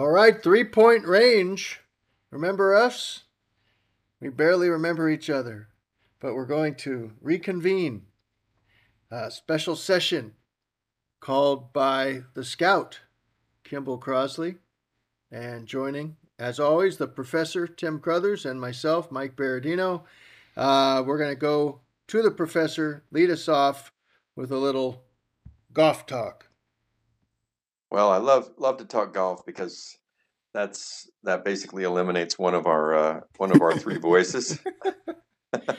All right, three point range. Remember us? We barely remember each other, but we're going to reconvene a special session called by the scout, Kimball Crosley, and joining, as always, the professor, Tim Crothers, and myself, Mike Berardino. Uh, we're going to go to the professor, lead us off with a little golf talk. Well, I love love to talk golf because that's that basically eliminates one of our uh, one of our three voices.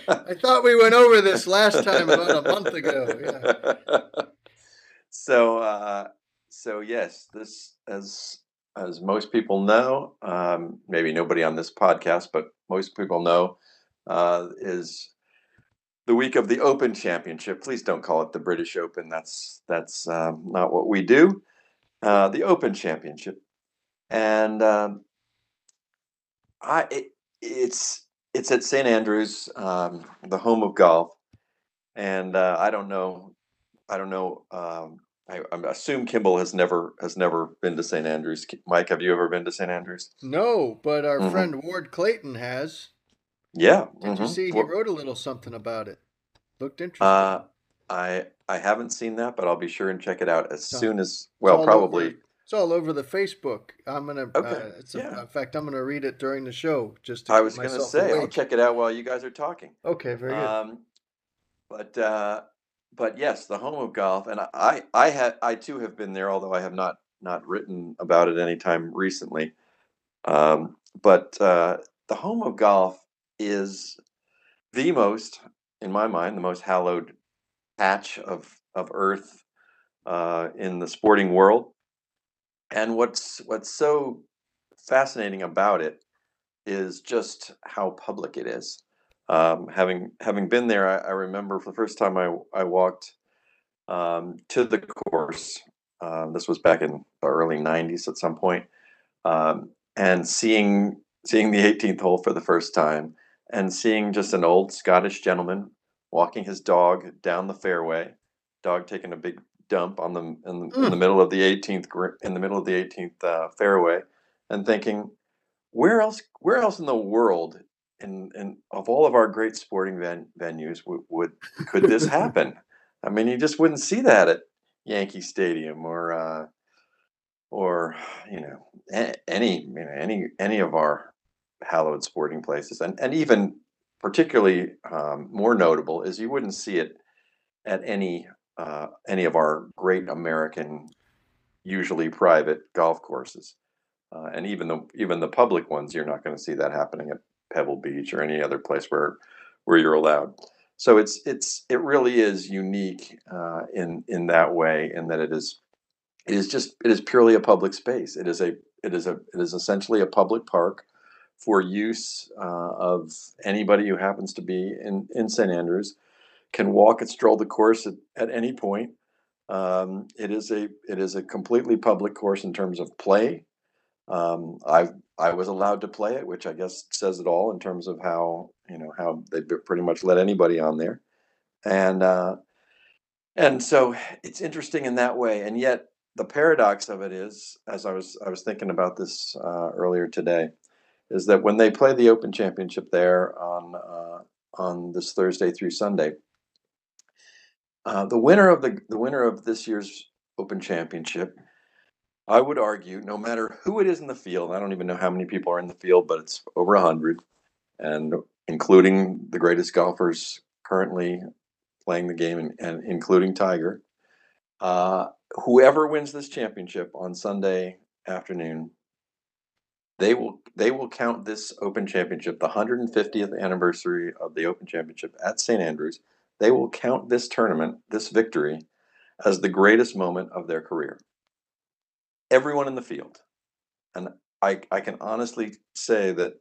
I thought we went over this last time about a month ago. Yeah. so uh, so yes, this as as most people know, um, maybe nobody on this podcast, but most people know, uh, is the week of the Open Championship. Please don't call it the British Open. That's that's um, not what we do. Uh, the Open Championship, and um, I it, it's it's at St Andrews, um, the home of golf, and uh, I don't know, I don't know. Um, I, I, assume Kimball has never has never been to St Andrews. Mike, have you ever been to St Andrews? No, but our mm-hmm. friend Ward Clayton has. Yeah. Did mm-hmm. you see? He wrote a little something about it. Looked interesting. Uh, I I haven't seen that, but I'll be sure and check it out as soon as. Well, probably. Over, it's all over the Facebook. I'm gonna. Uh, okay. Uh, yeah. a, in fact, I'm gonna read it during the show. Just. I was gonna say, awake. I'll check it out while you guys are talking. Okay. Very good. Um, but uh, but yes, the home of golf, and I I had I too have been there, although I have not not written about it anytime recently. Um, but uh, the home of golf is the most, in my mind, the most hallowed patch of of earth uh, in the sporting world. And what's what's so fascinating about it is just how public it is. Um, having having been there, I, I, remember for the first time I I walked um, to the course. Uh, this was back in the early '90s at some point, um, and seeing seeing the 18th hole for the first time, and seeing just an old Scottish gentleman walking his dog down the fairway, dog taking a big dump on the in, the, mm. in the middle of the 18th in the middle of the 18th uh, fairway, and thinking, where else where else in the world in, in of all of our great sporting ven- venues would, would could this happen? I mean, you just wouldn't see that at Yankee Stadium or uh, or you know any you know any any of our hallowed sporting places, and and even particularly um, more notable is you wouldn't see it at any uh, any of our great American, usually private golf courses, uh, and even the even the public ones, you're not going to see that happening at Pebble Beach or any other place where where you're allowed. So it's it's it really is unique uh, in in that way, in that it is it is just it is purely a public space. It is a it is a it is essentially a public park for use uh, of anybody who happens to be in in St Andrews can walk and stroll the course at, at any point. Um, it is a it is a completely public course in terms of play. Um, I I was allowed to play it, which I guess says it all in terms of how you know how they pretty much let anybody on there, and uh, and so it's interesting in that way. And yet the paradox of it is, as I was I was thinking about this uh, earlier today, is that when they play the Open Championship there on uh, on this Thursday through Sunday, uh, the winner of the the winner of this year's Open Championship, I would argue, no matter who it is in the field, I don't even know how many people are in the field, but it's over hundred, and including the greatest golfers currently playing the game, and, and including Tiger. Uh, whoever wins this championship on Sunday afternoon, they will they will count this Open Championship, the 150th anniversary of the Open Championship at St Andrews they will count this tournament, this victory, as the greatest moment of their career. Everyone in the field. And I, I can honestly say that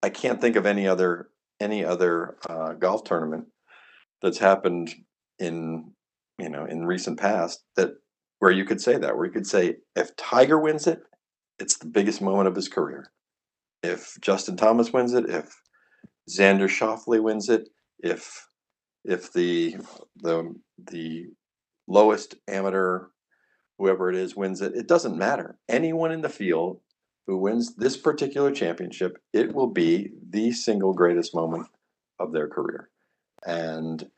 I can't think of any other any other uh, golf tournament that's happened in you know in recent past that where you could say that where you could say if Tiger wins it, it's the biggest moment of his career. If Justin Thomas wins it, if Xander Schauffele wins it, if if the the the lowest amateur whoever it is wins it. It doesn't matter. Anyone in the field who wins this particular championship, it will be the single greatest moment of their career. And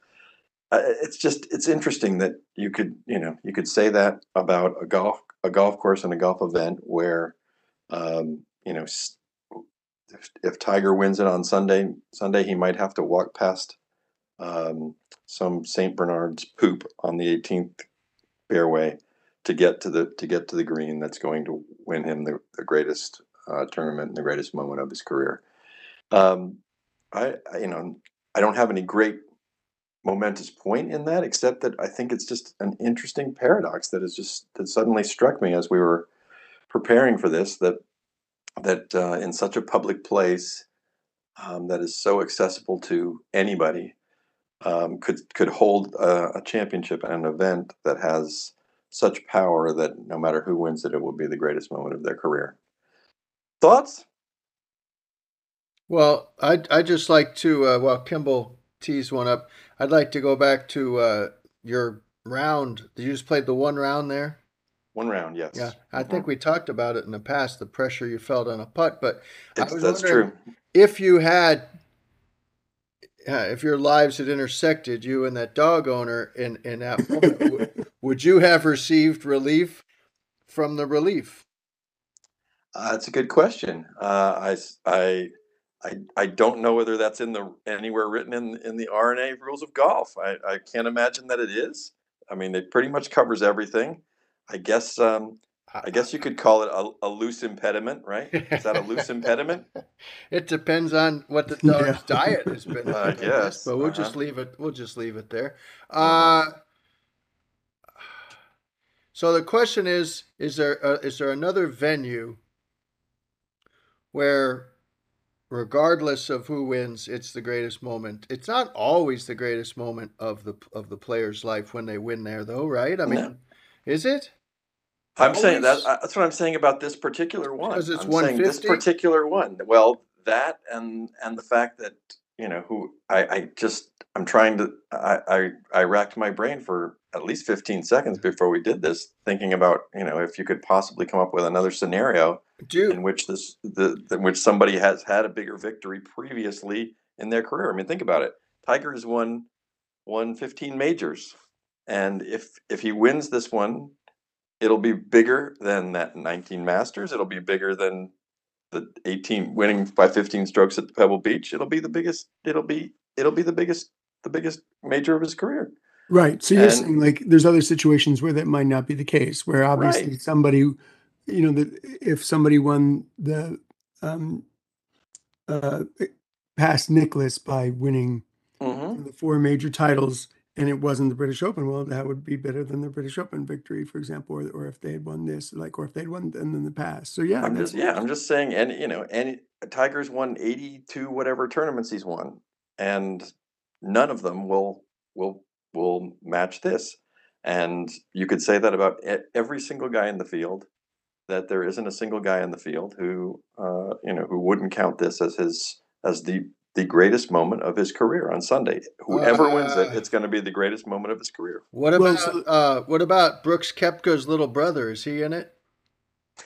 it's just it's interesting that you could you know you could say that about a golf a golf course and a golf event where um, you know if, if Tiger wins it on Sunday Sunday he might have to walk past um, some St. Bernard's poop on the 18th fairway to get to the to get to the green that's going to win him the, the greatest uh, tournament and the greatest moment of his career. Um, I, I, you know I don't have any great momentous point in that, except that I think it's just an interesting paradox that has just that suddenly struck me as we were preparing for this that that uh, in such a public place um, that is so accessible to anybody um, could could hold a, a championship and an event that has such power that no matter who wins it, it will be the greatest moment of their career. Thoughts? Well, I'd, I'd just like to, uh, well, Kimball teased one up. I'd like to go back to uh, your round. Did you just play the one round there? One round, yes. Yeah, I mm-hmm. think we talked about it in the past, the pressure you felt on a putt. But that's true. If you had, uh, if your lives had intersected, you and that dog owner in in that moment, would you have received relief from the relief? Uh, that's a good question. Uh, I, I, I, I don't know whether that's in the anywhere written in in the R&A rules of golf. I, I can't imagine that it is. I mean, it pretty much covers everything. I guess um, I guess you could call it a, a loose impediment, right? Is that a loose impediment? It depends on what the dog's yeah. diet has been. I guess, but we'll uh-huh. just leave it. We'll just leave it there. Uh, so the question is: Is there a, is there another venue where, regardless of who wins, it's the greatest moment? It's not always the greatest moment of the of the player's life when they win there, though, right? I mean, no. is it? I'm always? saying that uh, that's what I'm saying about this particular one. Because it's I'm saying this particular one. Well, that and and the fact that you know who I, I just I'm trying to I, I I racked my brain for at least 15 seconds before we did this, thinking about you know if you could possibly come up with another scenario Dude. in which this the in which somebody has had a bigger victory previously in their career. I mean, think about it. Tiger has won won 15 majors, and if if he wins this one, it'll be bigger than that 19 Masters. It'll be bigger than the 18 winning by 15 strokes at the Pebble Beach. It'll be the biggest. It'll be it'll be the biggest the biggest major of his career. Right. So you're and, saying like there's other situations where that might not be the case, where obviously right. somebody, you know, that if somebody won the um, uh, past Nicklaus by winning mm-hmm. the four major titles, and it wasn't the British Open, well, that would be better than the British Open victory, for example, or, or if they had won this, like, or if they'd won them in the past. So yeah, I'm just yeah, I'm just saying, and you know, and Tiger's won 82 whatever tournaments he's won, and none of them will will will match this. And you could say that about every single guy in the field. That there isn't a single guy in the field who, uh, you know, who wouldn't count this as his as the the greatest moment of his career on Sunday. Whoever uh, wins it, it's going to be the greatest moment of his career. What about well, uh, what about Brooks Koepka's little brother? Is he in it?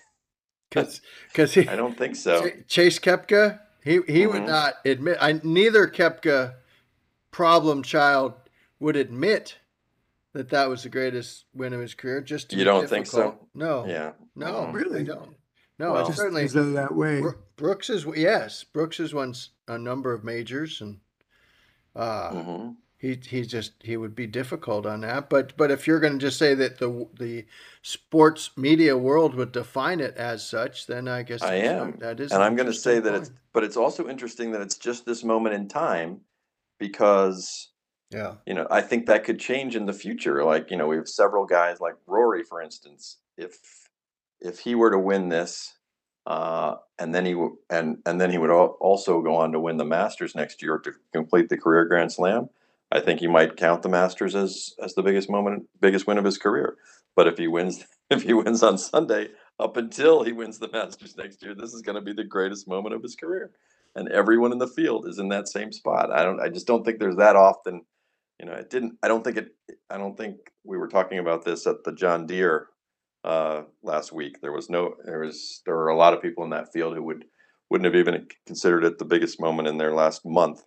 Because because I don't think so. Chase Koepka, he he mm-hmm. would not admit. I neither Koepka problem child would admit that that was the greatest win of his career. Just you don't think so? No. Yeah. No, mm. really don't. No, well, certainly that way. Brooks is yes. Brooks has won a number of majors, and uh, mm-hmm. he he just he would be difficult on that. But but if you're going to just say that the the sports media world would define it as such, then I guess I am. That is, and I'm going to say that it's. But it's also interesting that it's just this moment in time, because yeah, you know, I think that could change in the future. Like you know, we have several guys like Rory, for instance. If if he were to win this, uh, and then he w- and and then he would al- also go on to win the Masters next year to complete the career Grand Slam. I think you might count the Masters as as the biggest moment, biggest win of his career. But if he wins, if he wins on Sunday, up until he wins the Masters next year, this is going to be the greatest moment of his career. And everyone in the field is in that same spot. I don't. I just don't think there's that often. You know, it didn't. I don't think it. I don't think we were talking about this at the John Deere uh, last week. There was no, there was, there were a lot of people in that field who would wouldn't have even considered it the biggest moment in their last month.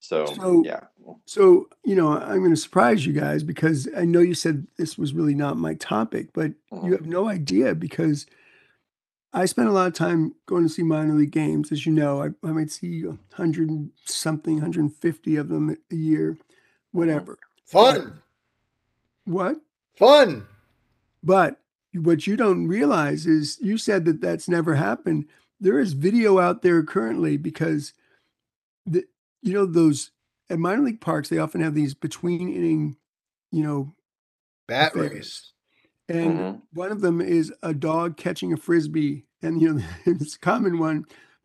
So, so yeah. So you know, I'm going to surprise you guys because I know you said this was really not my topic, but mm-hmm. you have no idea because I spent a lot of time going to see minor league games. As you know, I, I might see 100 something, 150 of them a year. Whatever. Fun. But, what? Fun. But what you don't realize is you said that that's never happened. There is video out there currently because the you know those at minor league parks they often have these between inning, you know, bat race. And mm-hmm. one of them is a dog catching a frisbee, and you know it's a common one.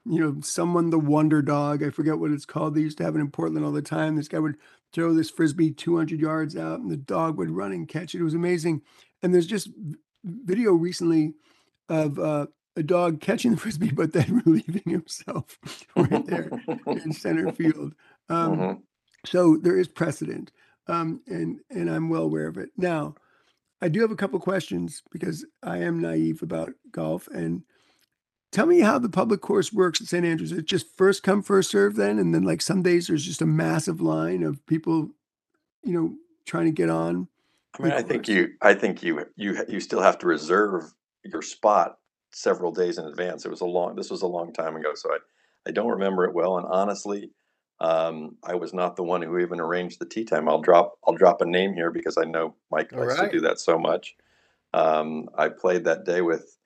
You know, someone the wonder dog. I forget what it's called. They used to have it in Portland all the time. This guy would throw this frisbee 200 yards out, and the dog would run and catch it. It was amazing. And there's just video recently of uh, a dog catching the frisbee, but then relieving himself right there in center field. Um, mm-hmm. So there is precedent, um, and and I'm well aware of it. Now, I do have a couple questions because I am naive about golf. And tell me how the public course works at St. Andrews. Is it just first come first serve then, and then like some days there's just a massive line of people, you know, trying to get on. I mean, I think you, I think you, you, you still have to reserve your spot several days in advance. It was a long, this was a long time ago, so I, I don't remember it well. And honestly, um, I was not the one who even arranged the tee time. I'll drop, I'll drop a name here because I know Mike All likes right. to do that so much. Um, I played that day with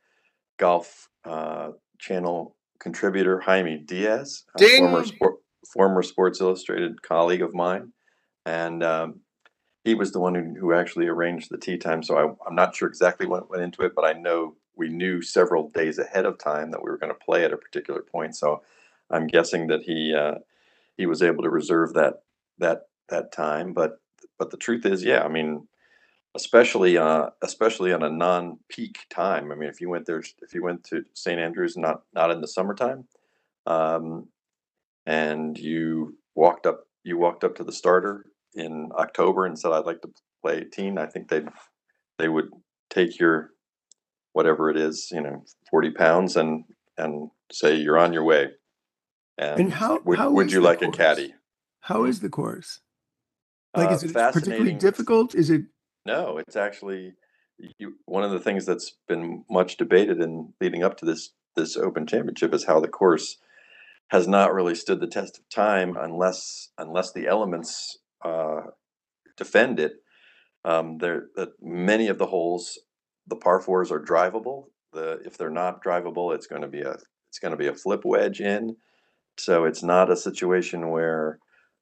golf uh, channel contributor Jaime Diaz, former sport, former Sports Illustrated colleague of mine, and um, he was the one who, who actually arranged the tee time. So I, am not sure exactly what went into it, but I know we knew several days ahead of time that we were going to play at a particular point. So I'm guessing that he uh, he was able to reserve that that that time. But but the truth is, yeah, I mean, especially uh, especially on a non-peak time. I mean, if you went there, if you went to St. Andrews, not not in the summertime, um, and you walked up you walked up to the starter in October and said, "I'd like to play 18," I think they they would take your whatever it is, you know, 40 pounds and, and say you're on your way. And, and how, would, how would you like course? a caddy? How is the course? Like, uh, is it particularly difficult? Is it? No, it's actually you, one of the things that's been much debated in leading up to this this Open Championship is how the course has not really stood the test of time unless unless the elements uh, defend it. Um, there, that many of the holes the par fours are drivable. The if they're not drivable, it's going to be a it's going to be a flip wedge in. So it's not a situation where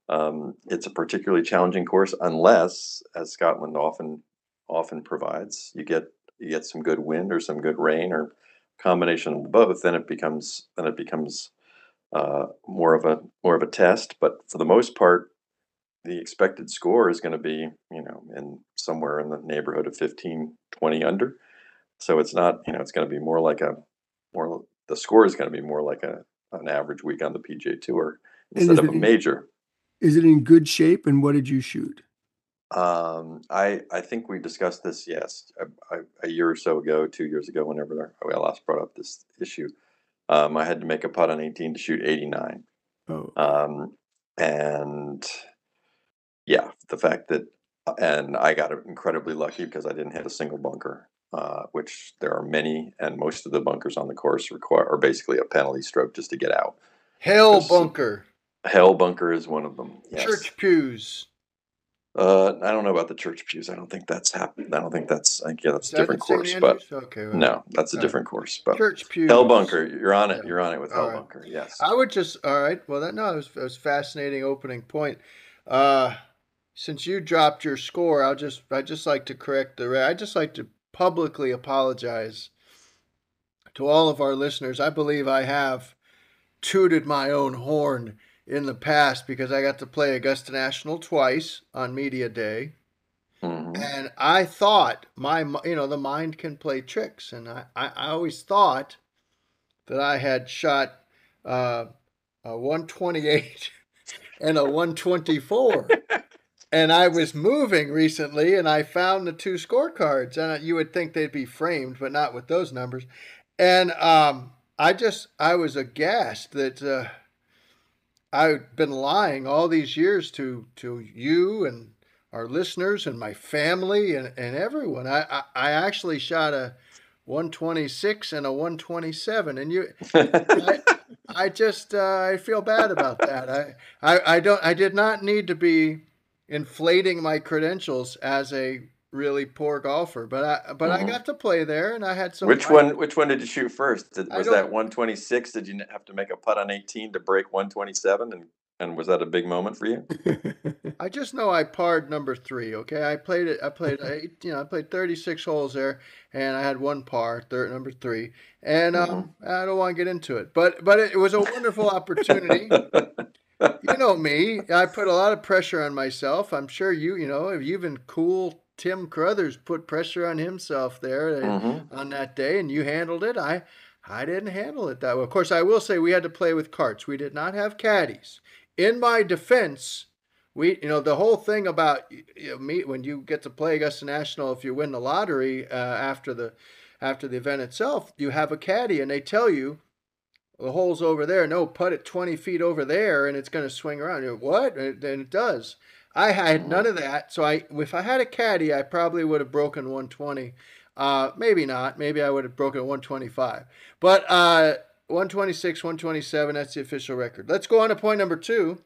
um, it's a particularly challenging course unless, as Scotland often often provides, you get you get some good wind or some good rain or combination of both. Then it becomes then it becomes uh, more of a more of a test. But for the most part, the expected score is going to be, you know, in somewhere in the neighborhood of 15, 20 under. So it's not, you know, it's going to be more like a more the score is going to be more like a an average week on the PGA Tour instead of a major. Is it in good shape? And what did you shoot? Um, I I think we discussed this yes a, a, a, year or so ago, two years ago, whenever I last brought up this issue. Um, I had to make a putt on 18 to shoot 89. Oh. Um, and yeah, the fact that, uh, and I got incredibly lucky because I didn't hit a single bunker, uh, which there are many, and most of the bunkers on the course require are basically a penalty stroke just to get out. Hell bunker. Hell bunker is one of them. Yes. Church pews. Uh, I don't know about the church pews. I don't think that's happened. I don't think that's. I think yeah, that's a different course. But okay, well, no, that's a different course. But church pews. Hell bunker. You're on it. Yeah. You're on it with all hell right. bunker. Yes. I would just. All right. Well, that no, it was, it was fascinating opening point. Uh, since you dropped your score, I'll just I just like to correct the I just like to publicly apologize to all of our listeners. I believe I have tooted my own horn in the past because I got to play Augusta National twice on media day. Mm-hmm. And I thought my you know the mind can play tricks and I, I, I always thought that I had shot uh, a 128 and a 124 and I was moving recently, and I found the two scorecards, and you would think they'd be framed, but not with those numbers. And um, I just I was aghast that uh, I've been lying all these years to to you and our listeners and my family and, and everyone. I, I, I actually shot a 126 and a 127, and you, I, I just uh, I feel bad about that. I, I I don't I did not need to be inflating my credentials as a really poor golfer, but I but mm-hmm. I got to play there, and I had some. Which one? Which one did you shoot first? Did, was that 126? Did you have to make a putt on 18 to break 127? And and was that a big moment for you? I just know I parred number three. Okay, I played it. I played. I, you know, I played 36 holes there, and I had one par, third number three. And um, mm-hmm. I don't want to get into it, but but it, it was a wonderful opportunity. you know me. I put a lot of pressure on myself. I'm sure you, you know, if you've even cool Tim Crothers put pressure on himself there mm-hmm. on that day, and you handled it. I, I didn't handle it that way. Of course, I will say we had to play with carts. We did not have caddies. In my defense, we, you know, the whole thing about you know, me when you get to play Augusta National, if you win the lottery uh, after the after the event itself, you have a caddy, and they tell you the hole's over there. No, put it 20 feet over there and it's going to swing around. You're, what? And it does. I had none of that. So I, if I had a caddy, I probably would have broken 120. Uh, maybe not. Maybe I would have broken 125. But uh, 126, 127, that's the official record. Let's go on to point number two.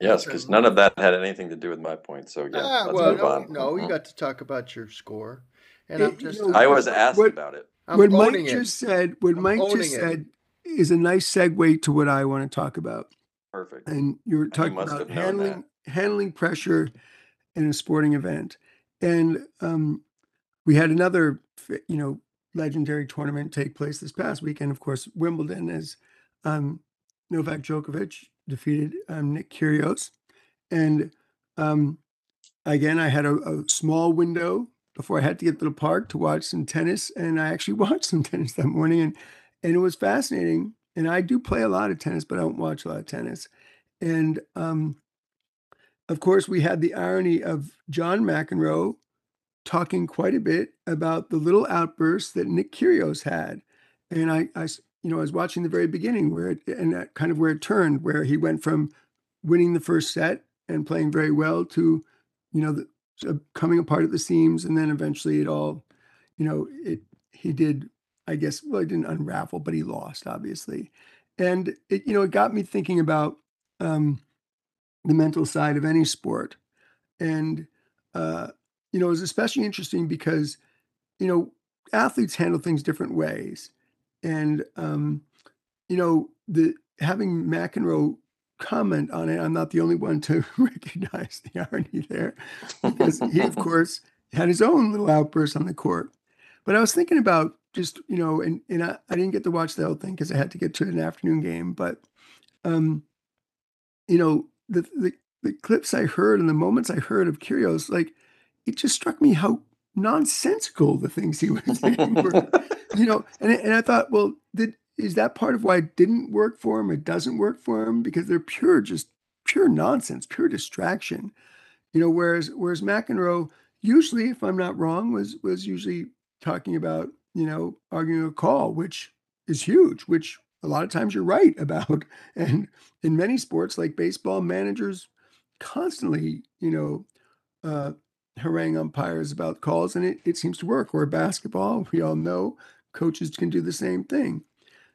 Yes, because none of that had anything to do with my point. So yeah, ah, let's well, move no, on. no, you mm-hmm. got to talk about your score, and I'm just. I was asked what, about it. I'm what Mike it. just said, what I'm Mike just it. said, is a nice segue to what I want to talk about. Perfect. And you were talking you about handling handling pressure in a sporting event, and um, we had another, you know, legendary tournament take place this past weekend. Of course, Wimbledon, as um, Novak Djokovic defeated um, Nick Kyrgios, and um, again, I had a, a small window before I had to get to the park to watch some tennis, and I actually watched some tennis that morning, and and it was fascinating. And I do play a lot of tennis, but I don't watch a lot of tennis. And um, of course, we had the irony of John McEnroe talking quite a bit about the little outbursts that Nick Kyrgios had. And I, I, you know, I was watching the very beginning where it, and that kind of where it turned, where he went from winning the first set and playing very well to, you know, the, uh, coming apart at the seams, and then eventually it all, you know, it he did I guess, well, it didn't unravel, but he lost, obviously. And it, you know, it got me thinking about um, the mental side of any sport. And, uh, you know, it was especially interesting because, you know, athletes handle things different ways. And, um, you know, the having McEnroe comment on it, I'm not the only one to recognize the irony there because he, of course, had his own little outburst on the court. But I was thinking about just you know, and and I, I didn't get to watch the whole thing because I had to get to an afternoon game. But um, you know, the, the the clips I heard and the moments I heard of Kyrgios, like it just struck me how nonsensical the things he was saying were. you know, and and I thought, well, did is that part of why it didn't work for him? It doesn't work for him because they're pure, just pure nonsense, pure distraction. You know, whereas whereas McEnroe usually, if I'm not wrong, was was usually talking about you know, arguing a call, which is huge, which a lot of times you're right about. And in many sports like baseball, managers constantly, you know, uh, harangue umpires about calls, and it, it seems to work. Or basketball, we all know coaches can do the same thing.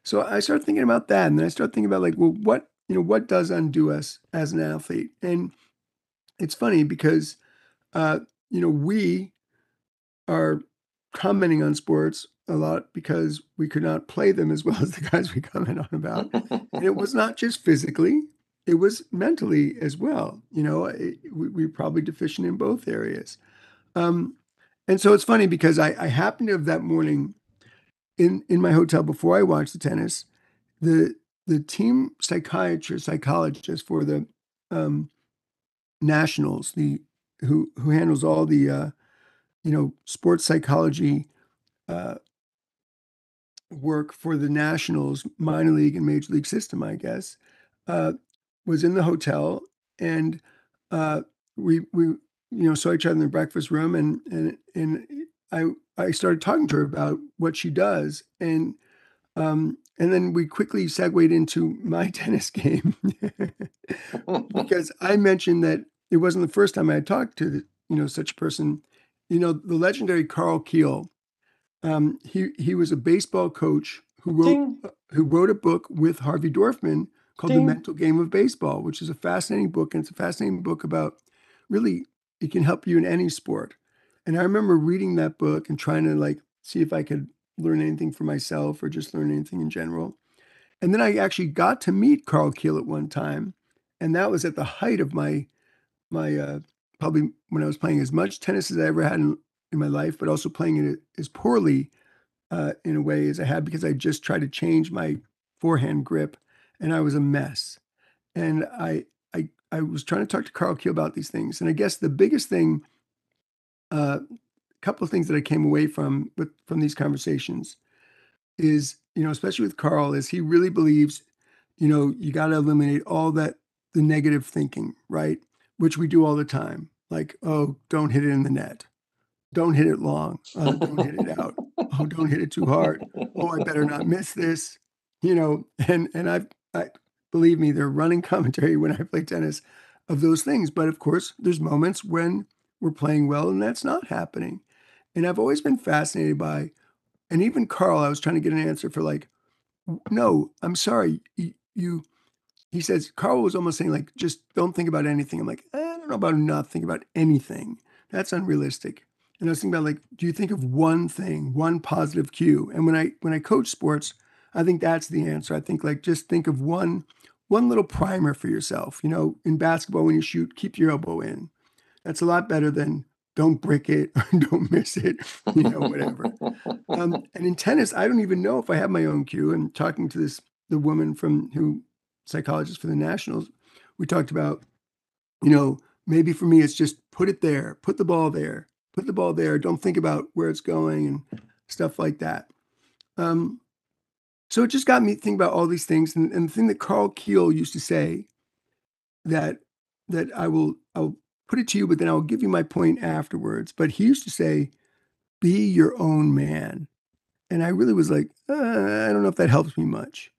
So I start thinking about that, and then I start thinking about like, well, what you know, what does undo us as an athlete? And it's funny because, uh, you know, we are commenting on sports a lot because we could not play them as well as the guys we comment on about. and it was not just physically, it was mentally as well. You know, it, we, we, were probably deficient in both areas. Um, and so it's funny because I, I happened to have that morning in, in my hotel before I watched the tennis, the the team psychiatrist, psychologist for the um, nationals, the who who handles all the uh, you know, sports psychology uh, work for the Nationals minor league and major league system, I guess, uh, was in the hotel and uh, we we you know saw each other in the breakfast room, and and and I I started talking to her about what she does, and um, and then we quickly segued into my tennis game because I mentioned that it wasn't the first time I had talked to you know such a person. You know, the legendary Karl Kuehl. Um, he he was a baseball coach who wrote Ding. who wrote a book with Harvey Dorfman called Ding. The Mental Game of Baseball, which is a fascinating book, and it's a fascinating book about really it can help you in any sport. And I remember reading that book and trying to like see if I could learn anything for myself or just learn anything in general. And then I actually got to meet Karl Kuehl at one time, and that was at the height of my my uh, probably when I was playing as much tennis as I ever had in, in my life, but also playing it as poorly uh, in a way as I had because I just tried to change my forehand grip, and I was a mess. And I I I was trying to talk to Karl Kuehl about these things, and I guess the biggest thing, a uh, couple of things that I came away from with from these conversations is you know especially with Karl is he really believes you know you got to eliminate all that the negative thinking right? Which we do all the time. Like oh don't hit it in the net don't hit it long. Uh, don't hit it out. Oh don't hit it too hard. Oh i better not miss this. You know and and i've i believe me they're running commentary when i play tennis of those things. But of course there's moments when we're playing well and that's not happening. And i've always been fascinated by and even carl i was trying to get an answer for like no i'm sorry. You, he says carl was almost saying like just don't think about anything. I'm like i don't know about not think about anything. That's unrealistic and I was thinking about like, do you think of one thing, one positive cue? And when I when I coach sports, I think that's the answer. I think like just think of one one little primer for yourself. You know, in basketball when you shoot, keep your elbow in. That's a lot better than don't break it or don't miss it, you know, whatever. um, and in tennis, I don't even know if I have my own cue. And talking to this the woman from who psychologist for the Nationals, we talked about, you know, maybe for me it's just put it there, put the ball there, put the ball there. Don't think about where it's going and stuff like that. Um, so it just got me thinking about all these things. And, and the thing that Karl Kuehl used to say that that I will I'll put it to you, but then I'll give you my point afterwards. But he used to say, "Be your own man," and I really was like, uh, I don't know if that helps me much.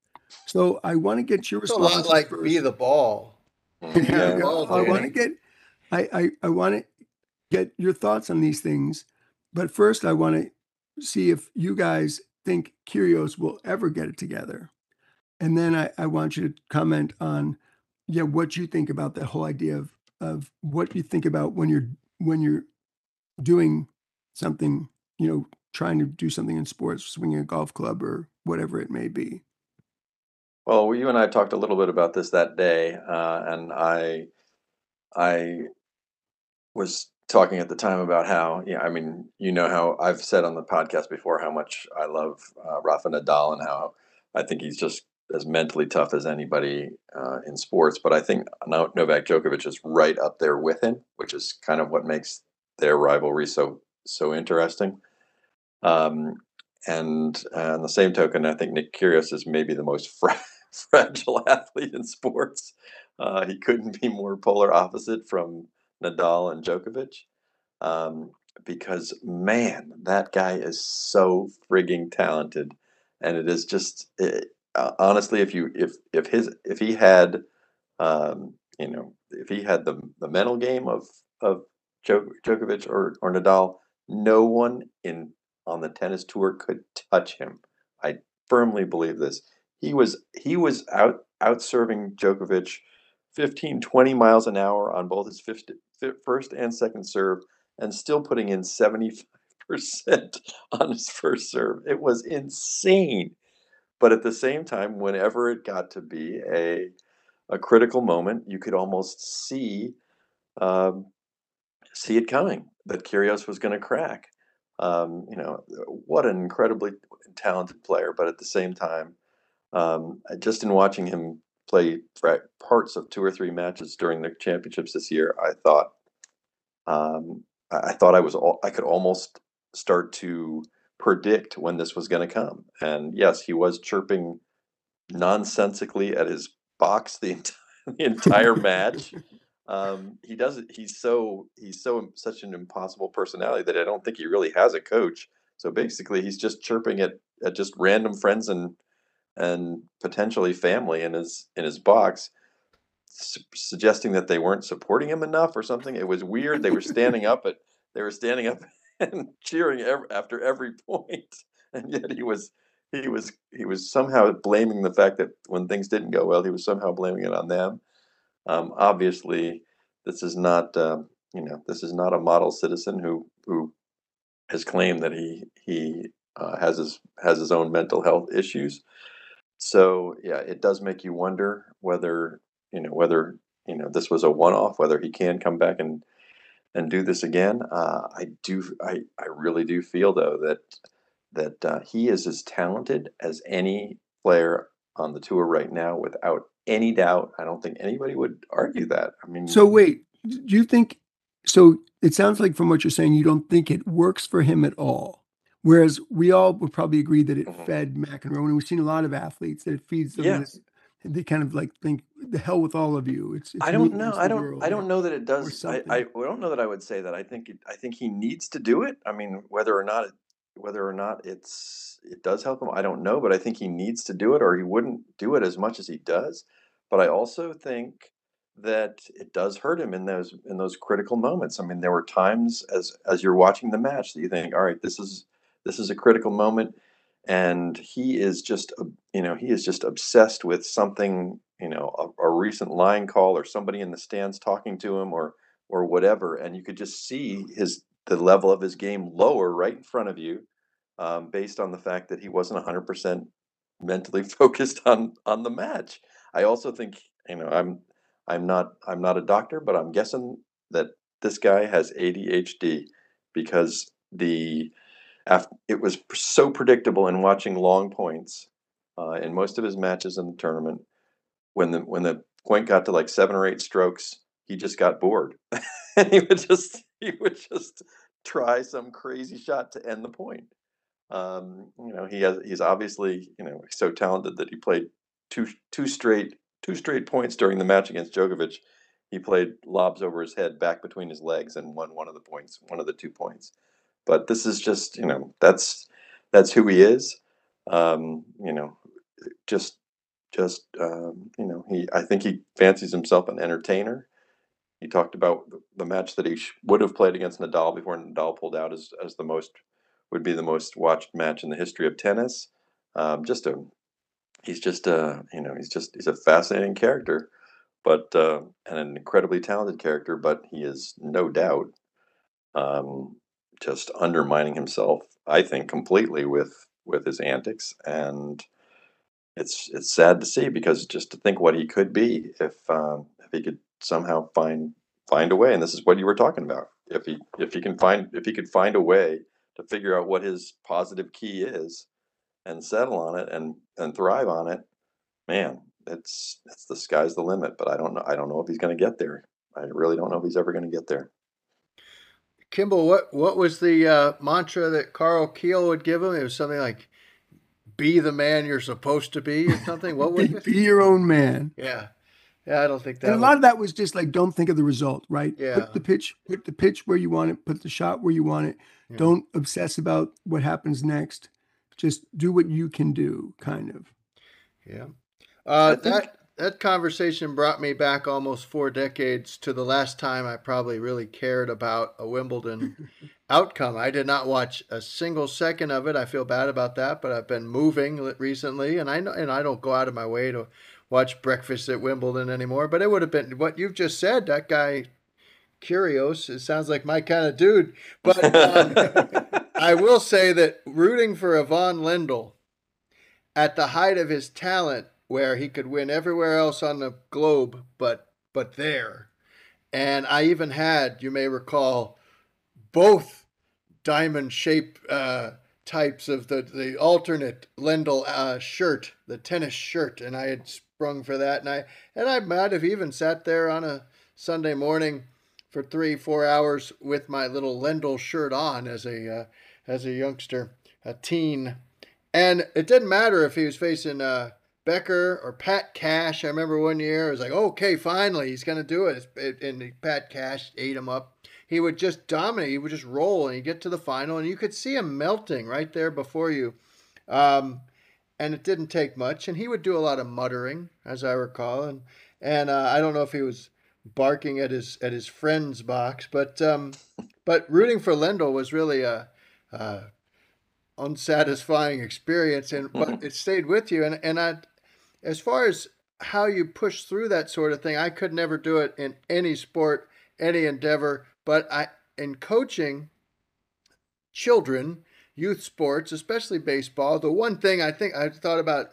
So I want to get your response. A lot like first. be the ball. yeah, yeah. I want to get. I I, I want to get your thoughts on these things. But first, I want to see if you guys think Kyrgios will ever get it together. And then I, I want you to comment on, yeah, what you think about the whole idea of of what you think about when you're when you're doing something, you know, trying to do something in sports, swinging a golf club or whatever it may be. Well, you and I talked a little bit about this that day, uh, and I, I was talking at the time about how, yeah, I mean, you know how I've said on the podcast before how much I love uh, Rafa Nadal and how I think he's just as mentally tough as anybody uh, in sports. But I think Novak Djokovic is right up there with him, which is kind of what makes their rivalry so so interesting. Um, and uh, on the same token, I think Nick Kyrgios is maybe the most fra- fragile athlete in sports. Uh, he couldn't be more polar opposite from Nadal and Djokovic. Um, because man, that guy is so frigging talented, and it is just it, uh, honestly, if you if if his if he had, um, you know, if he had the the mental game of of Djokovic or or Nadal, no one in on the tennis tour could touch him. I firmly believe this. He was he was out out serving Djokovic 15, 20 miles an hour on both his first and second serve, and still putting in 75% on his first serve. It was insane. But at the same time, whenever it got to be a, a critical moment, you could almost see um, see it coming that Kyrgios was going to crack. Um, you know, what an incredibly talented player, but at the same time, um, just in watching him play parts of two or three matches during the championships this year, I thought um, I, thought I was all, I could almost start to predict when this was going to come. And yes, he was chirping nonsensically at his box the, ent- the entire match. um, he doesn't. He's so he's so such an impossible personality that I don't think he really has a coach. So basically, he's just chirping at, at just random friends and and potentially family in his in his box, su- suggesting that they weren't supporting him enough or something. It was weird. They were standing up at they were standing up and cheering every, after every point. and yet he was he was he was somehow blaming the fact that when things didn't go well, he was somehow blaming it on them. Um, obviously, this is not uh, you know this is not a model citizen who who has claimed that he he uh, has his has his own mental health issues. So yeah, it does make you wonder whether you know whether you know this was a one off, whether he can come back and and do this again. Uh, I do I I really do feel though that that uh, he is as talented as any player on the tour right now without any doubt. I don't think anybody would argue that. I mean, so wait, do you think? So it sounds like from what you're saying, you don't think it works for him at all. Whereas we all would probably agree that it mm-hmm. fed McEnroe, and we've seen a lot of athletes that it feeds them. Yeah. This, they kind of like think the hell with all of you. It's, it's I don't know. I don't. I don't know that it does. I, I, I don't know that I would say that. I think. It, I think he needs to do it. I mean, whether or not it, whether or not it's it does help him, I don't know. But I think he needs to do it, or he wouldn't do it as much as he does. But I also think that it does hurt him in those in those critical moments. I mean, there were times as as you're watching the match that you think, all right, this is this is a critical moment, and he is just you know he is just obsessed with something you know a, a recent line call or somebody in the stands talking to him or or whatever, and you could just see his the level of his game lower right in front of you, um, based on the fact that he wasn't 100 percent mentally focused on on the match. I also think you know I'm I'm not I'm not a doctor, but I'm guessing that this guy has ADHD because the it was so predictable in watching long points uh, in most of his matches in the tournament. When the when the point got to like seven or eight strokes, he just got bored, and he would just he would just try some crazy shot to end the point. Um, you know, he has he's obviously you know so talented that he played two two straight two straight points during the match against Djokovic. He played lobs over his head, back between his legs, and won one of the points, one of the two points. But this is just, you know, that's that's who he is. Um, you know, just just um, you know, he I think he fancies himself an entertainer. He talked about the match that he sh- would have played against Nadal before Nadal pulled out as as the most would be the most watched match in the history of tennis. Um, just a he's just a you know he's just he's a fascinating character, but uh, and an incredibly talented character. But he is no doubt um, just undermining himself. I think completely with with his antics, and it's it's sad to see because just to think what he could be if um, if he could somehow find find a way. And this is what you were talking about. If he if he can find if he could find a way to figure out what his positive key is and settle on it and and thrive on it, man, it's it's the sky's the limit. But I don't know. I don't know if he's going to get there. I really don't know if he's ever going to get there. Kimball, what what was the uh, mantra that Karl Kuehl would give him? It was something like "Be the man you're supposed to be" or something. What was be, be your own man? Yeah, yeah. I don't think that. And a lot of that was just like, don't think of the result, right? Yeah. Put the pitch, put the pitch where you want it, put the shot where you want it. Yeah. Don't obsess about what happens next just do what you can do, kind of. Yeah. Uh, that that conversation brought me back almost four decades to the last time I probably really cared about a Wimbledon outcome. I did not watch a single second of it. I feel bad about that, but I've been moving recently, and I know, and I don't go out of my way to watch breakfast at Wimbledon anymore. But it would have been what you've just said. That guy, Kyrgios, it sounds like my kind of dude. But um, I will say that rooting for Ivan Lendl at the height of his talent, where he could win everywhere else on the globe, but but there, and I even had, you may recall, both diamond shape uh, types of the the alternate Lendl uh, shirt, the tennis shirt, and I had sprung for that, and I and I might have even sat there on a Sunday morning for three four hours with my little Lendl shirt on as a uh, as a youngster, a teen. And it didn't matter if he was facing uh, Becker or Pat Cash. I remember one year it was like, okay, finally he's going to do it. And Pat Cash ate him up. He would just dominate. He would just roll and he'd get to the final, and you could see him melting right there before you. Um, and it didn't take much. And he would do a lot of muttering, as I recall. And and uh, I don't know if he was barking at his at his friend's box, but um, but rooting for Lendl was really a, a unsatisfying experience, and but it stayed with you. And and I, as far as how you push through that sort of thing, I could never do it in any sport, any endeavor. But I in coaching children, youth sports, especially baseball, the one thing I think I thought about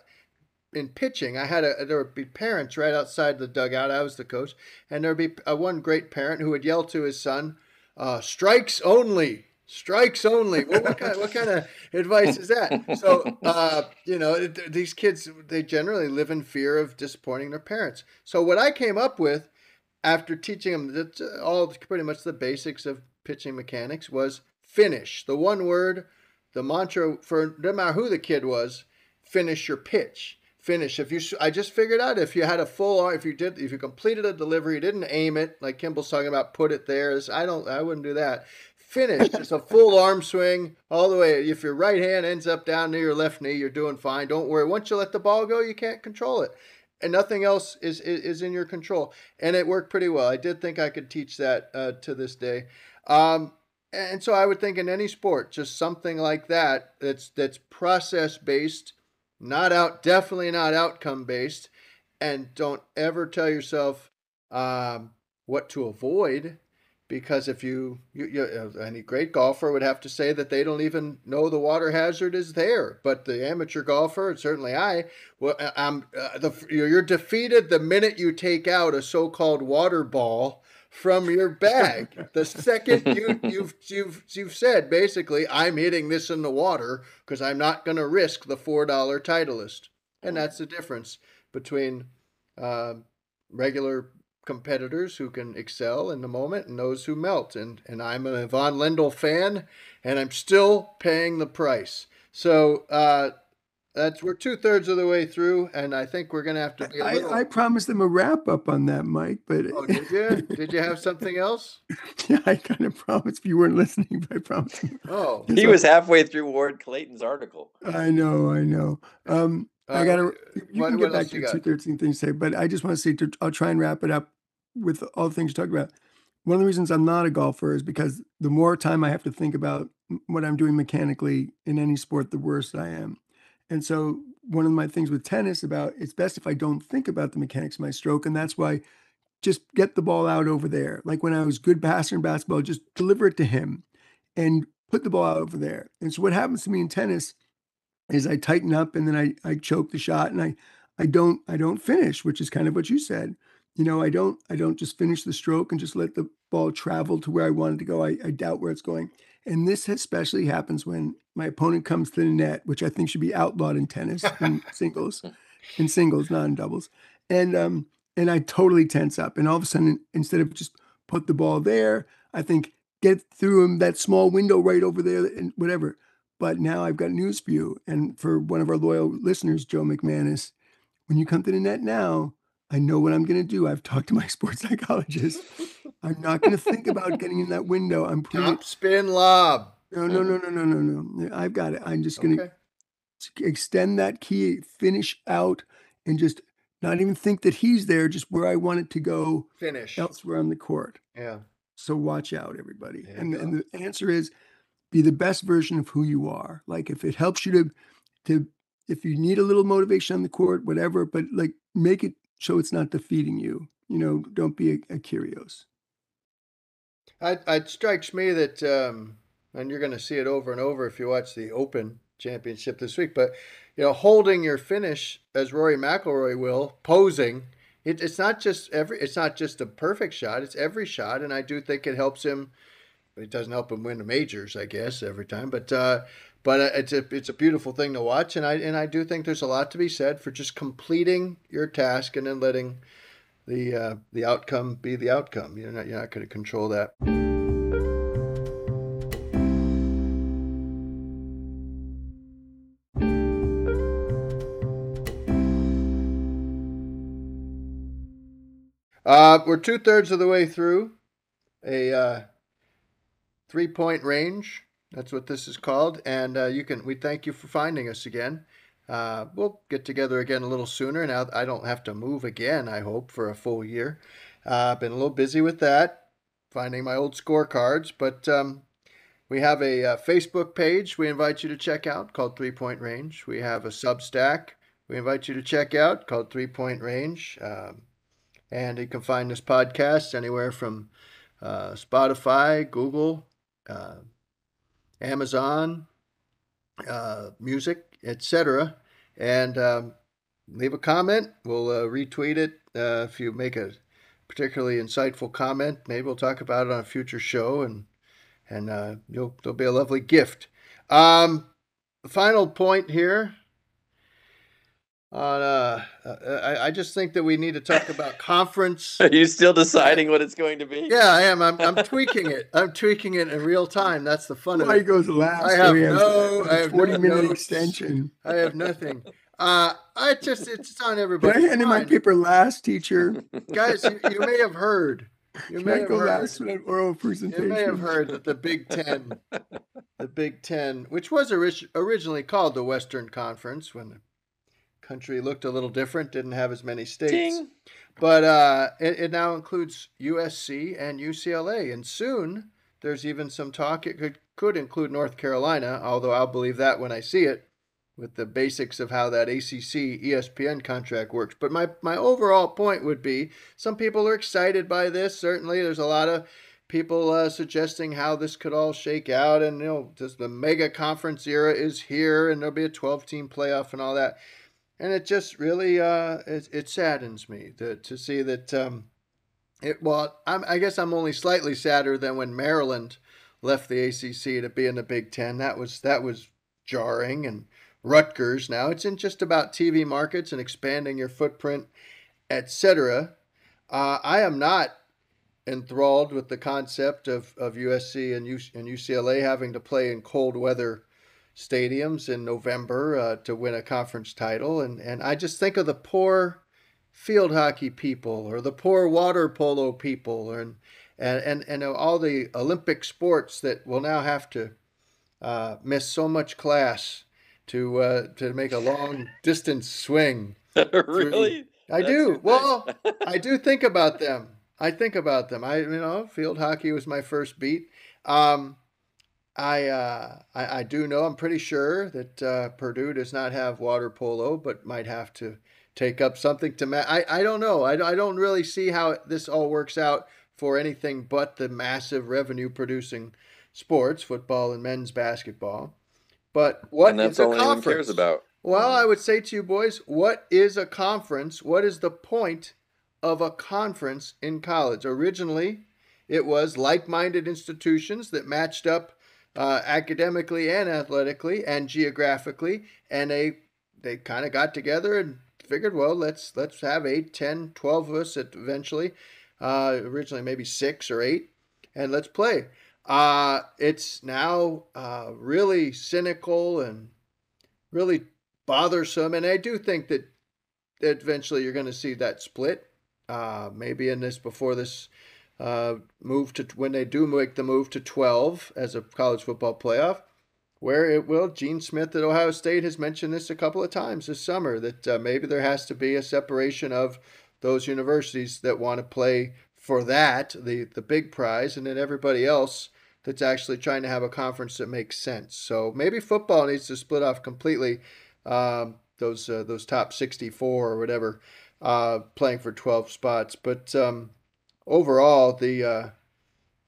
in pitching, I had a there would be parents right outside the dugout. I was the coach, and there would be a, one great parent who would yell to his son, uh, "Strikes only." Strikes only. Well, what kind, what kind of advice is that? So, uh, you know, these kids, they generally live in fear of disappointing their parents. So, what I came up with after teaching them all pretty much the basics of pitching mechanics was finish. The one word, the mantra for no matter who the kid was, finish your pitch finish. If you, I just figured out if you had a full if you did, if you completed a delivery, you didn't aim it like Kimball's talking about, put it there. I don't, I wouldn't do that. Finish, just a full arm swing all the way. If your right hand ends up down near your left knee, you're doing fine. Don't worry. Once you let the ball go, you can't control it, and nothing else is is, is in your control. And it worked pretty well. I did think I could teach that uh, to this day. Um, and so I would think in any sport, just something like that that's that's process based not out, definitely not outcome based. And don't ever tell yourself um, what to avoid because if you, you, you, uh, any great golfer would have to say that they don't even know the water hazard is there. But the amateur golfer and certainly i well i'm uh, the, you're defeated the minute you take out a so-called water ball from your bag. the second you you've you've you've said basically, I'm hitting this in the water because I'm not going to risk the four dollar Titleist, and that's the difference between uh, regular competitors who can excel in the moment and those who melt. And and I'm a Ivan Lendl fan, and I'm still paying the price. So. Uh, that's we're two thirds of the way through, and I think we're going to have to be. A little... I, I promised them a wrap up on that, Mike. But oh, did you? did you have something else? yeah, I kind of promised. If you weren't listening, but I promised. Oh, he so, was halfway through Ward Clayton's article. I know, I know. Um, uh, I got to. You what, can get back to your two thirteen things to say, but I just want to say to, I'll try and wrap it up with all the things you talked about. One of the reasons I'm not a golfer is because the more time I have to think about what I'm doing mechanically in any sport, the worse I am. And so one of my things with tennis about it's best if I don't think about the mechanics of my stroke. And that's why just get the ball out over there. Like when I was good passer in basketball, just deliver it to him and put the ball out over there. And so what happens to me in tennis is I tighten up and then I I choke the shot and I I don't I don't finish, which is kind of what you said. You know, I don't I don't just finish the stroke and just let the ball travel to where I wanted to go. I, I doubt where it's going. And this especially happens when my opponent comes to the net, which I think should be outlawed in tennis in singles, in singles, not in doubles. And um, and I totally tense up. And all of a sudden, instead of just put the ball there, I think get through him that small window right over there and whatever. But now I've got news for you. And for one of our loyal listeners, Joe McManus, when you come to the net now, I know what I'm going to do. I've talked to my sports psychologist. I'm not going to think about getting in that window. I'm pretty... top spin lob. No, no, no, no, no, no, no. I've got it. I'm just going to okay. extend that key, finish out, and just not even think that he's there. Just where I want it to go. Finish elsewhere on the court. Yeah. So watch out, everybody. And, and the answer is, be the best version of who you are. Like if it helps you to, to if you need a little motivation on the court, whatever, but like make it so it's not defeating you. You know, don't be a, a Kyrgios. I, it strikes me that, um, and you're going to see it over and over if you watch the Open Championship this week, but you know, holding your finish as Rory McIlroy will, posing. It, it's not just every. It's not just a perfect shot. It's every shot, and I do think it helps him. It doesn't help him win the majors, I guess, every time, but uh, but uh, it's a it's a beautiful thing to watch, and I and I do think there's a lot to be said for just completing your task and then letting the uh, the outcome be the outcome. You're not you're not going to control that. Uh, we're two thirds of the way through a uh, three point range that's what this is called. And uh, you can. We thank you for finding us again. Uh, we'll get together again a little sooner. Now I don't have to move again. I hope for a full year. Uh, I've been a little busy with that, finding my old scorecards. But um, we have a, a, uh, Facebook page we invite you to check out called Three Point Range. We have a Substack we invite you to check out called Three Point Range. Um, and you can find this podcast anywhere from uh, Spotify, Google, uh, Amazon, uh, music, etc. And um, leave a comment. We'll uh, retweet it uh, if you make a particularly insightful comment. Maybe we'll talk about it on a future show, and and uh, you'll there'll be a lovely gift. Um, final point here on uh, uh I, I just think that we need to talk about conference. Are you still deciding what it's going to be? Yeah i am. I'm, I'm tweaking it. I'm tweaking it in real time. That's the fun of it. goes last? I have no i have 40 no minute notes. extension. I have nothing. Uh i just it's on everybody i hand in my paper last teacher? Guys you, you, may have heard. You may have go heard, last with oral presentation you may have heard that the big ten the big ten which was orig- originally called the western conference when the country looked a little different, didn't have as many states. Ding. But uh, it, it, now includes USC and UCLA. And soon there's even some talk it could, could include North Carolina, although I'll believe that when I see it with the basics of how that ACC ESPN contract works. But my, my overall point would be some people are excited by this. Certainly, there's a lot of people uh, suggesting how this could all shake out. And, you know, just the mega conference era is here and there'll be a 12 team playoff and all that and it just really uh, it, it saddens me to, to see that um, it. Well, I'm, I guess I'm only slightly sadder than when Maryland left the ACC to be in the Big Ten. That was that was jarring, and Rutgers. Now it's in just about TV markets and expanding your footprint, etc. Uh, I am not enthralled with the concept of, of USC and, U, and UCLA having to play in cold weather stadiums in November uh, to win a conference title. And, and I just think of the poor field hockey people or the poor water polo people and, and, and, and all the Olympic sports that will now have to uh, miss so much class to, uh, to make a long distance swing. really? I That's do. Well, I do think about them. I think about them. I, you know, field hockey was my first beat. Um, I, uh, I, I do know. I'm pretty sure that uh, Purdue does not have water polo, but might have to take up something to. match. I I don't know. I, I don't really see how this all works out for anything but the massive revenue producing sports, football and men's basketball. But what and that's is a conference? cares about. Well, I would say to you boys, what is a conference? What is the point of a conference in college? Originally, it was like-minded institutions that matched up uh, academically and athletically and geographically, and they they kind of got together and figured, well, let's let's have eight, 10, 12 of us eventually, uh, originally maybe six or eight, and let's play. Uh, it's now uh, really cynical and really bothersome, and I do think that, that eventually you're going to see that split. Uh, maybe in this before this uh, move to when they do make the move to 12 as a college football playoff, where it will. Gene Smith at Ohio State has mentioned this a couple of times this summer that uh, maybe there has to be a separation of those universities that want to play for that, the, the big prize, and then everybody else that's actually trying to have a conference that makes sense. So maybe football needs to split off completely. Um, those uh, those top 64 or whatever uh, playing for 12 spots, but um, overall, the uh,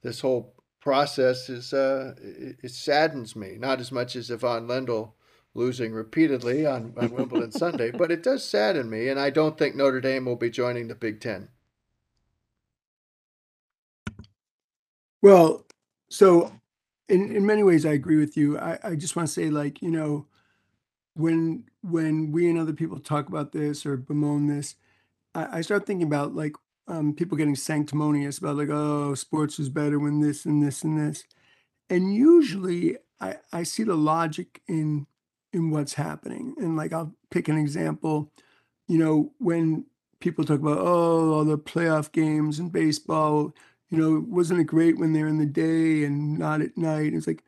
this whole process is uh, it, it, saddens me. Not as much as Ivan Lendl losing repeatedly on, on Wimbledon Sunday, but it does sadden me, and I don't think Notre Dame will be joining the Big Ten. Well, so in in many ways, I agree with you. I, I just want to say, like you know, when when we and other people talk about this or bemoan this, I, I start thinking about like um, people getting sanctimonious about like, oh, sports is better when this and this and this. And usually I, I see the logic in in what's happening. And like I'll pick an example, you know, when people talk about oh all the playoff games and baseball. You know, wasn't it great when they're in the day and not at night? It's like,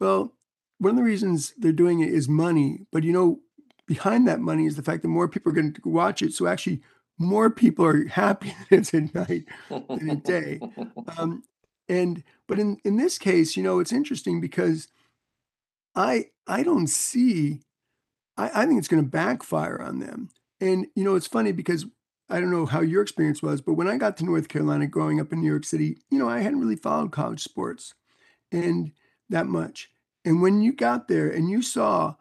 well, one of the reasons they're doing it is money, but you know, behind that money is the fact that more people are going to watch it. So actually, more people are happy that it's at night than at day. Um, and but in in this case, you know, it's interesting because I I don't see. I, I think it's going to backfire on them. And you know, it's funny because I don't know how your experience was, but when I got to North Carolina growing up in New York City, you know, I hadn't really followed college sports and that much. And when you got there and you saw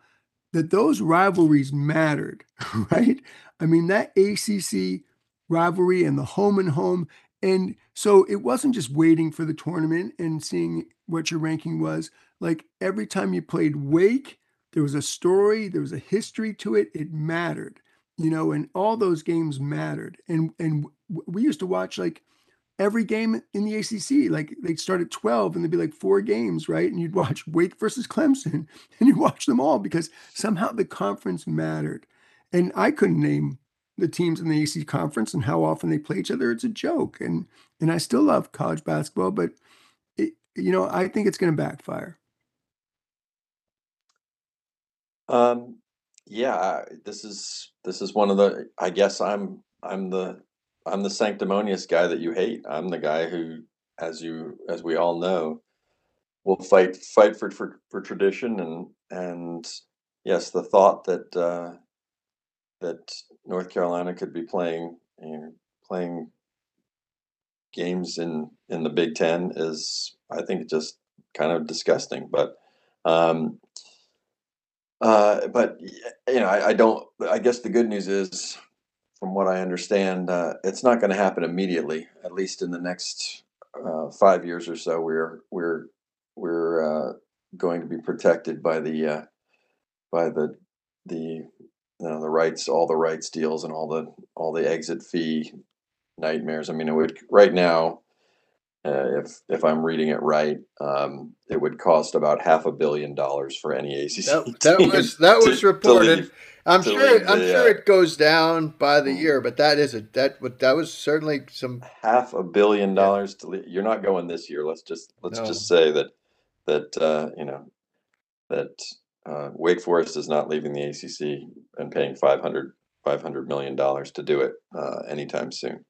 that those rivalries mattered, right? I mean, that ACC rivalry and the home and home. And so it wasn't just waiting for the tournament and seeing what your ranking was. Like every time you played Wake, there was a story, there was a history to it. It mattered, you know, and all those games mattered. And and we used to watch like every game in the ACC. Like they'd start at 12 and there'd be like four games, right? And you'd watch Wake versus Clemson and you'd watch them all because somehow the conference mattered. And I couldn't name the teams in the AC conference and how often they play each other. It's a joke. And and I still love college basketball, but it, you know, I think it's going to backfire. Um, yeah, this is this is one of the. I guess I'm I'm the I'm the sanctimonious guy that you hate. I'm the guy who, as you as we all know, will fight fight for for, for tradition and and yes, the thought that uh, that North Carolina could be playing you know, playing games in in the Big Ten is I think just kind of disgusting. But um, uh, but you know I, I don't. I guess the good news is from what I understand, uh, it's not going to happen immediately. At least in the next uh, five years or so, we're we're we're uh, going to be protected by the uh, by the the you know, the rights, all the rights deals, and all the all the exit fee nightmares. I mean, it would right now. Uh, if if I'm reading it right, um, it would cost about half a billion dollars for any ACC. That, that was that was reported. I'm sure. I'm the, sure uh, it goes down by the mm. year, but that is a that. Would that was certainly some half a billion dollars yeah. to. You're not going this year. Let's just let's no. just say that that uh, you know that uh, Wake Forest is not leaving the ACC and paying 500 500 million dollars to do it uh, anytime soon.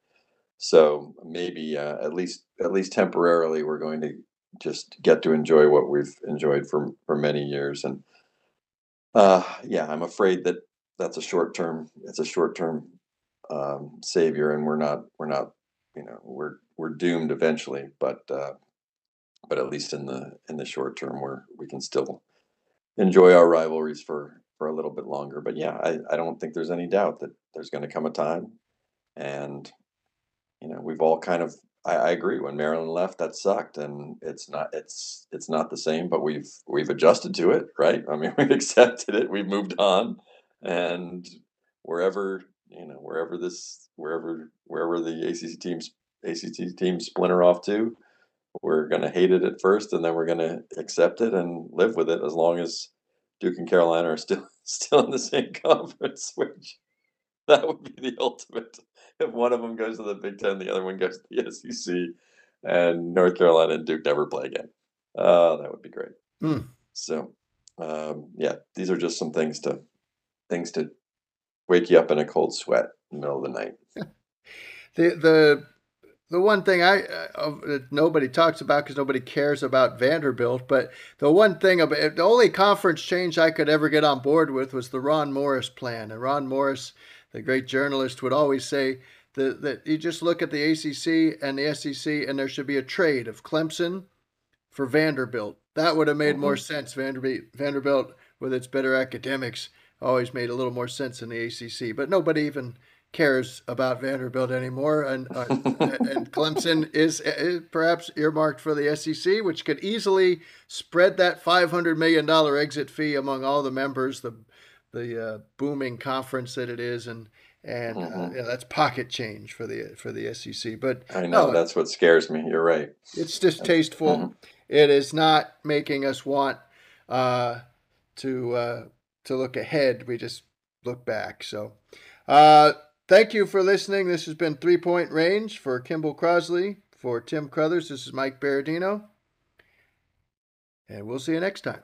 So maybe uh, at least at least temporarily, we're going to just get to enjoy what we've enjoyed for for many years and uh, yeah, I'm afraid that that's a short term. It's a short term um, savior, and we're not. We're not. You know, we're we're doomed eventually. But uh, but at least in the in the short term, we're we can still enjoy our rivalries for for a little bit longer. But yeah, I, I don't think there's any doubt that there's going to come a time, and you know, we've all kind of I, I, agree. When Maryland left, that sucked, and it's not it's it's not the same. But we've we've adjusted to it, right? I mean, we've accepted it. We've moved on, and wherever you know wherever this wherever wherever the ACC teams ACC teams splinter off to, we're going to hate it at first, and then we're going to accept it and live with it as long as Duke and Carolina are still still in the same conference, which that would be the ultimate if one of them goes to the Big Ten, the other one goes to the SEC, and North Carolina and Duke never play again. Uh, that would be great. Mm. So, um, yeah, these are just some things to things to wake you up in a cold sweat in the middle of the night. the the the one thing I uh, nobody talks about because nobody cares about Vanderbilt, but the one thing about the only conference change I could ever get on board with was the Ron Morris plan, and Ron Morris the great journalist would always say that, that you just look at the ACC and the SEC, and there should be a trade of Clemson for Vanderbilt. That would have made mm-hmm. more sense. Vanderbilt, Vanderbilt, with its better academics, always made a little more sense in the ACC. But nobody even cares about Vanderbilt anymore, and uh, and Clemson is, is, perhaps earmarked for the SEC, which could easily spread that five hundred million dollar exit fee among all the members. The the uh, booming conference that it is, and and uh, mm-hmm. uh, yeah, that's pocket change for the for the SEC. But I know no, that's what scares me. You're right. It's distasteful. Mm-hmm. It is not making us want uh, to uh, to look ahead. We just look back. So. Thank you for listening. This has been Three Point Range for Kimball Crosley. For Tim Crothers, this is Mike Berardino. And we'll see you next time.